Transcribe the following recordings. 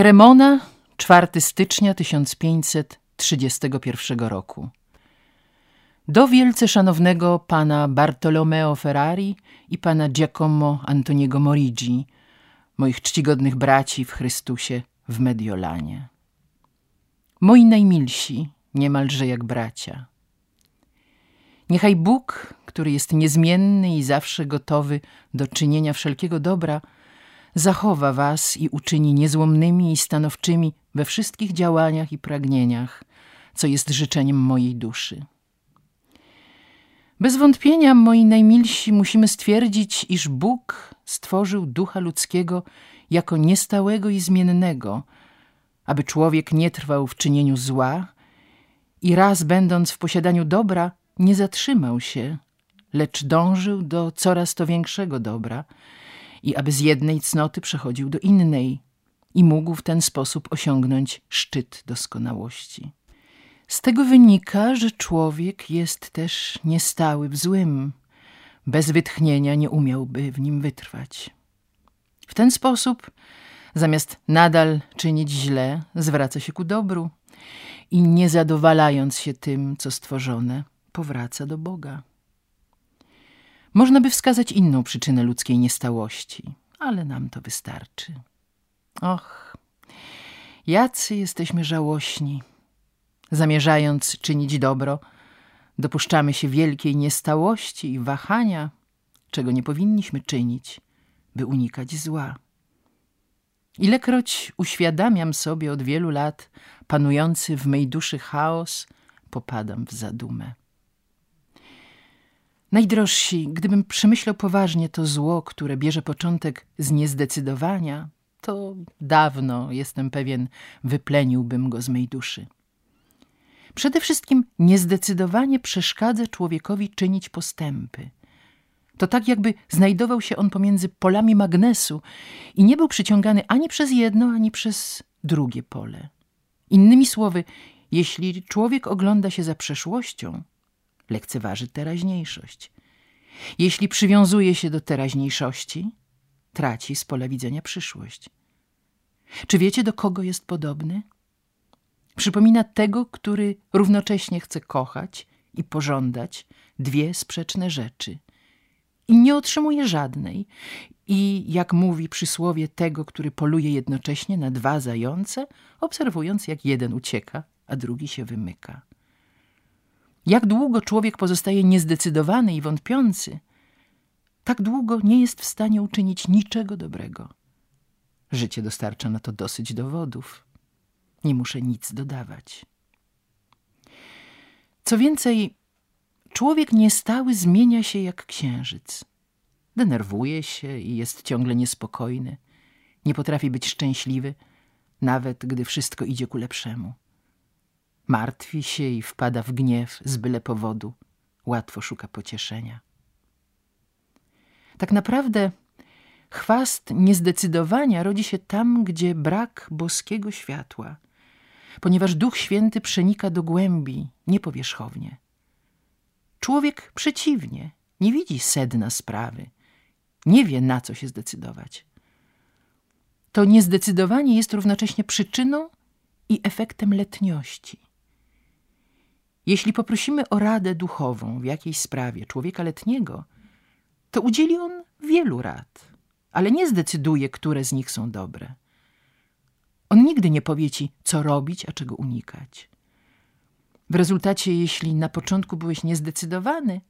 Cremona, 4 stycznia 1531 roku. Do wielce szanownego pana Bartolomeo Ferrari i pana Giacomo Antoniego Morigi, moich czcigodnych braci w Chrystusie w Mediolanie. Moi najmilsi, niemalże jak bracia. Niechaj Bóg, który jest niezmienny i zawsze gotowy do czynienia wszelkiego dobra, zachowa was i uczyni niezłomnymi i stanowczymi we wszystkich działaniach i pragnieniach, co jest życzeniem mojej duszy. Bez wątpienia, moi najmilsi, musimy stwierdzić, iż Bóg stworzył ducha ludzkiego jako niestałego i zmiennego, aby człowiek nie trwał w czynieniu zła i raz będąc w posiadaniu dobra, nie zatrzymał się, lecz dążył do coraz to większego dobra i aby z jednej cnoty przechodził do innej i mógł w ten sposób osiągnąć szczyt doskonałości. Z tego wynika, że człowiek jest też niestały w złym. Bez wytchnienia nie umiałby w nim wytrwać. W ten sposób, zamiast nadal czynić źle, zwraca się ku dobru i nie zadowalając się tym, co stworzone, powraca do Boga. Można by wskazać inną przyczynę ludzkiej niestałości, ale nam to wystarczy. Och, jacy jesteśmy żałośni. Zamierzając czynić dobro, dopuszczamy się wielkiej niestałości i wahania, czego nie powinniśmy czynić, by unikać zła. Ilekroć uświadamiam sobie od wielu lat panujący w mej duszy chaos, popadam w zadumę. Najdrożsi, gdybym przemyślał poważnie to zło, które bierze początek z niezdecydowania, to dawno, jestem pewien, wypleniłbym go z mej duszy. Przede wszystkim niezdecydowanie przeszkadza człowiekowi czynić postępy. To tak jakby znajdował się on pomiędzy polami magnesu i nie był przyciągany ani przez jedno, ani przez drugie pole. Innymi słowy, jeśli człowiek ogląda się za przeszłością, lekceważy teraźniejszość. Jeśli przywiązuje się do teraźniejszości, traci z pola widzenia przyszłość. Czy wiecie, do kogo jest podobny? Przypomina tego, który równocześnie chce kochać i pożądać dwie sprzeczne rzeczy i nie otrzymuje żadnej. I jak mówi przysłowie tego, który poluje jednocześnie na dwa zające, obserwując jak jeden ucieka, a drugi się wymyka. Jak długo człowiek pozostaje niezdecydowany i wątpiący, tak długo nie jest w stanie uczynić niczego dobrego. Życie dostarcza na to dosyć dowodów. Nie muszę nic dodawać. Co więcej, człowiek niestały zmienia się jak księżyc. Denerwuje się i jest ciągle niespokojny. Nie potrafi być szczęśliwy, nawet gdy wszystko idzie ku lepszemu. Martwi się i wpada w gniew z byle powodu. Łatwo szuka pocieszenia. Tak naprawdę chwast niezdecydowania rodzi się tam, gdzie brak boskiego światła, ponieważ Duch Święty przenika do głębi, nie powierzchownie. Człowiek przeciwnie, nie widzi sedna sprawy, nie wie na co się zdecydować. To niezdecydowanie jest równocześnie przyczyną i efektem letniości. Jeśli poprosimy o radę duchową w jakiejś sprawie człowieka letniego, to udzieli on wielu rad, ale nie zdecyduje, które z nich są dobre. On nigdy nie powie ci, co robić, a czego unikać. W rezultacie, jeśli na początku byłeś niezdecydowany,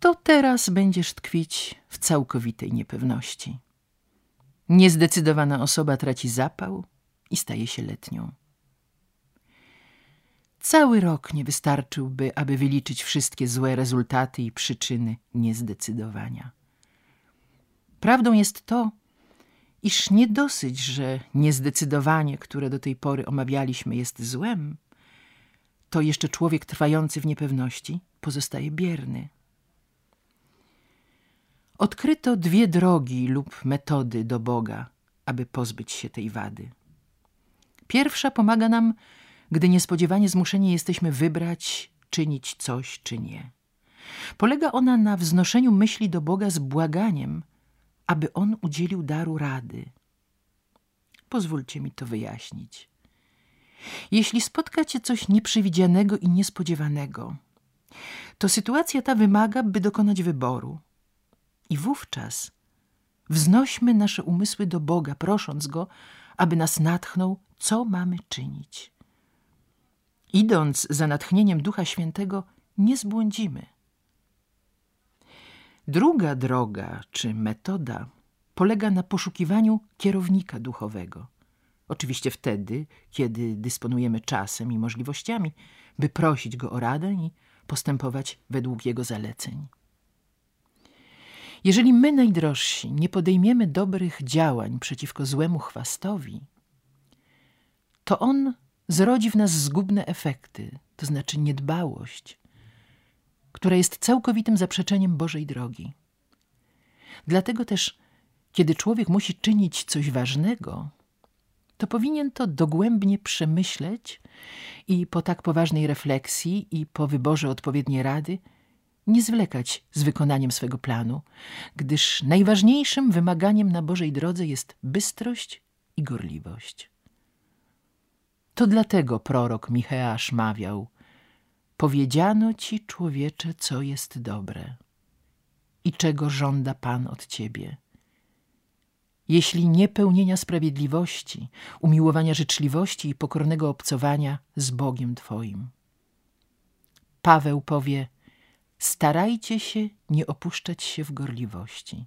to teraz będziesz tkwić w całkowitej niepewności. Niezdecydowana osoba traci zapał i staje się letnią. Cały rok nie wystarczyłby, aby wyliczyć wszystkie złe rezultaty i przyczyny niezdecydowania. Prawdą jest to, iż nie dosyć, że niezdecydowanie, które do tej pory omawialiśmy, jest złem, to jeszcze człowiek trwający w niepewności pozostaje bierny. Odkryto dwie drogi lub metody do Boga, aby pozbyć się tej wady. Pierwsza pomaga nam gdy niespodziewanie zmuszeni jesteśmy wybrać, czynić coś czy nie. Polega ona na wznoszeniu myśli do Boga z błaganiem, aby On udzielił daru rady. pozwólcie mi to wyjaśnić. Jeśli spotkacie coś nieprzewidzianego i niespodziewanego, to sytuacja ta wymaga, by dokonać wyboru. I wówczas wznośmy nasze umysły do Boga, prosząc Go, aby nas natchnął, co mamy czynić. Idąc za natchnieniem Ducha Świętego, nie zbłądzimy. Druga droga czy metoda polega na poszukiwaniu kierownika duchowego. Oczywiście wtedy, kiedy dysponujemy czasem i możliwościami, by prosić go o radę i postępować według jego zaleceń. Jeżeli my, najdrożsi, nie podejmiemy dobrych działań przeciwko złemu chwastowi, to on zrodzi w nas zgubne efekty, to znaczy niedbałość, która jest całkowitym zaprzeczeniem Bożej drogi. Dlatego też, kiedy człowiek musi czynić coś ważnego, to powinien to dogłębnie przemyśleć i po tak poważnej refleksji i po wyborze odpowiedniej rady nie zwlekać z wykonaniem swego planu, gdyż najważniejszym wymaganiem na Bożej drodze jest bystrość i gorliwość. To dlatego prorok Micheasz mawiał Powiedziano ci, człowiecze, co jest dobre i czego żąda Pan od ciebie. Jeśli nie pełnienia sprawiedliwości, umiłowania życzliwości i pokornego obcowania z Bogiem Twoim. Paweł powie, starajcie się nie opuszczać się w gorliwości.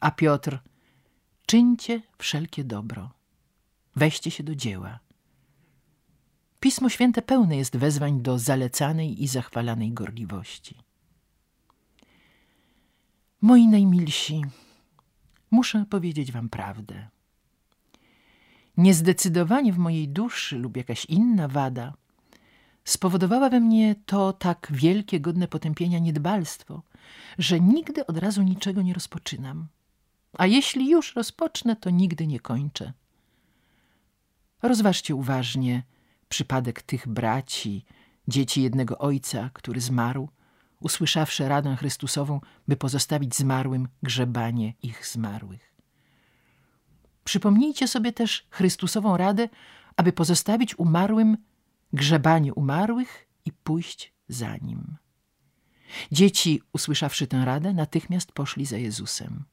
A Piotr, czyńcie wszelkie dobro, weźcie się do dzieła. Pismo Święte pełne jest wezwań do zalecanej i zachwalanej gorliwości. Moi najmilsi, muszę powiedzieć wam prawdę. Niezdecydowanie w mojej duszy lub jakaś inna wada spowodowała we mnie to tak wielkie, godne potępienia niedbalstwo, że nigdy od razu niczego nie rozpoczynam. A jeśli już rozpocznę, to nigdy nie kończę. Rozważcie uważnie, przypadek tych braci, dzieci jednego ojca, który zmarł, usłyszawszy radę Chrystusową, by pozostawić zmarłym grzebanie ich zmarłych. Przypomnijcie sobie też Chrystusową radę, aby pozostawić umarłym grzebanie umarłych i pójść za nim. Dzieci, usłyszawszy tę radę, natychmiast poszli za Jezusem.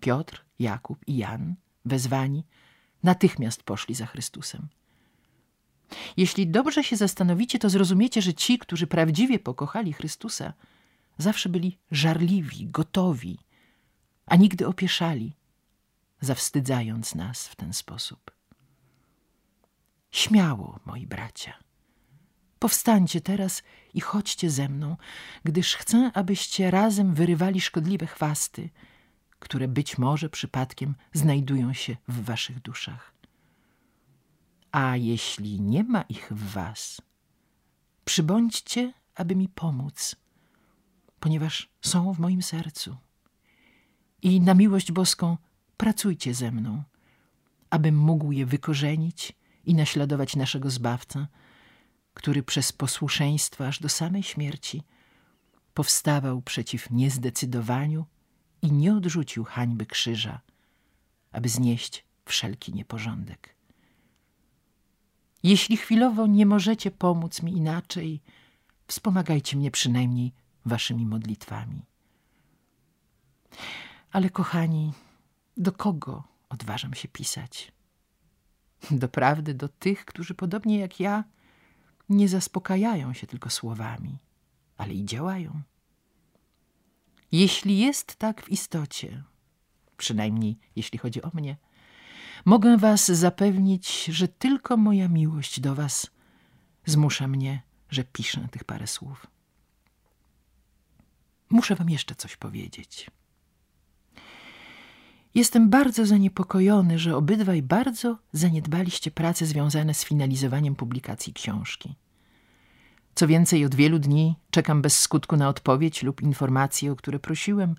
Piotr, Jakub i Jan, wezwani, natychmiast poszli za Chrystusem. Jeśli dobrze się zastanowicie, to zrozumiecie, że ci, którzy prawdziwie pokochali Chrystusa, zawsze byli żarliwi, gotowi, a nigdy opieszali, zawstydzając nas w ten sposób. Śmiało, moi bracia. Powstańcie teraz i chodźcie ze mną, gdyż chcę, abyście razem wyrywali szkodliwe chwasty, które być może przypadkiem znajdują się w waszych duszach. A jeśli nie ma ich w was, przybądźcie, aby mi pomóc, ponieważ są w moim sercu. I na miłość boską pracujcie ze mną, abym mógł je wykorzenić i naśladować naszego Zbawcę, który przez posłuszeństwo aż do samej śmierci powstawał przeciw niezdecydowaniu i nie odrzucił hańby krzyża, aby znieść wszelki nieporządek. Jeśli chwilowo nie możecie pomóc mi inaczej, wspomagajcie mnie przynajmniej waszymi modlitwami. Ale kochani, do kogo odważam się pisać? Doprawdy do tych, którzy podobnie jak ja nie zaspokajają się tylko słowami, ale i działają. Jeśli jest tak w istocie, przynajmniej jeśli chodzi o mnie, Mogę was zapewnić, że tylko moja miłość do was zmusza mnie, że piszę tych parę słów. Muszę wam jeszcze coś powiedzieć. Jestem bardzo zaniepokojony, że obydwaj bardzo zaniedbaliście prace związane z finalizowaniem publikacji książki. Co więcej, od wielu dni czekam bez skutku na odpowiedź lub informacje, o które prosiłem,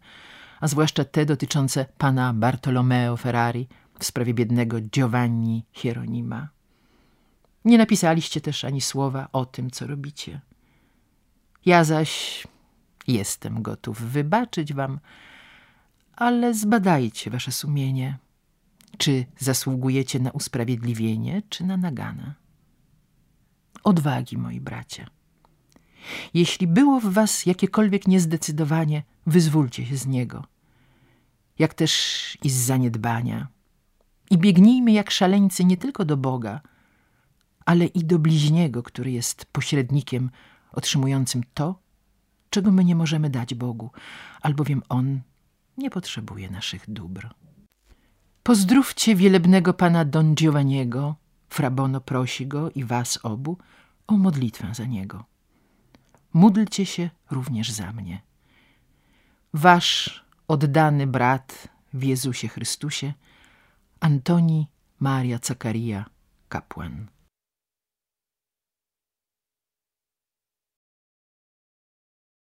a zwłaszcza te dotyczące pana Bartolomeo Ferrari, w sprawie biednego Giovanni Hieronima. Nie napisaliście też ani słowa o tym, co robicie. Ja zaś jestem gotów wybaczyć wam, ale zbadajcie wasze sumienie. Czy zasługujecie na usprawiedliwienie, czy na nagana? Odwagi, moi bracia. Jeśli było w was jakiekolwiek niezdecydowanie, wyzwólcie się z niego. Jak też i z zaniedbania. I biegnijmy jak szaleńcy nie tylko do Boga, ale i do bliźniego, który jest pośrednikiem otrzymującym to, czego my nie możemy dać Bogu, albowiem On nie potrzebuje naszych dóbr. Pozdrówcie wielebnego pana Don Giovanniego, Frabono prosi go i was obu o modlitwę za niego. Módlcie się również za mnie. Wasz oddany brat w Jezusie Chrystusie, Antoni Maria Zakaria, kapłan.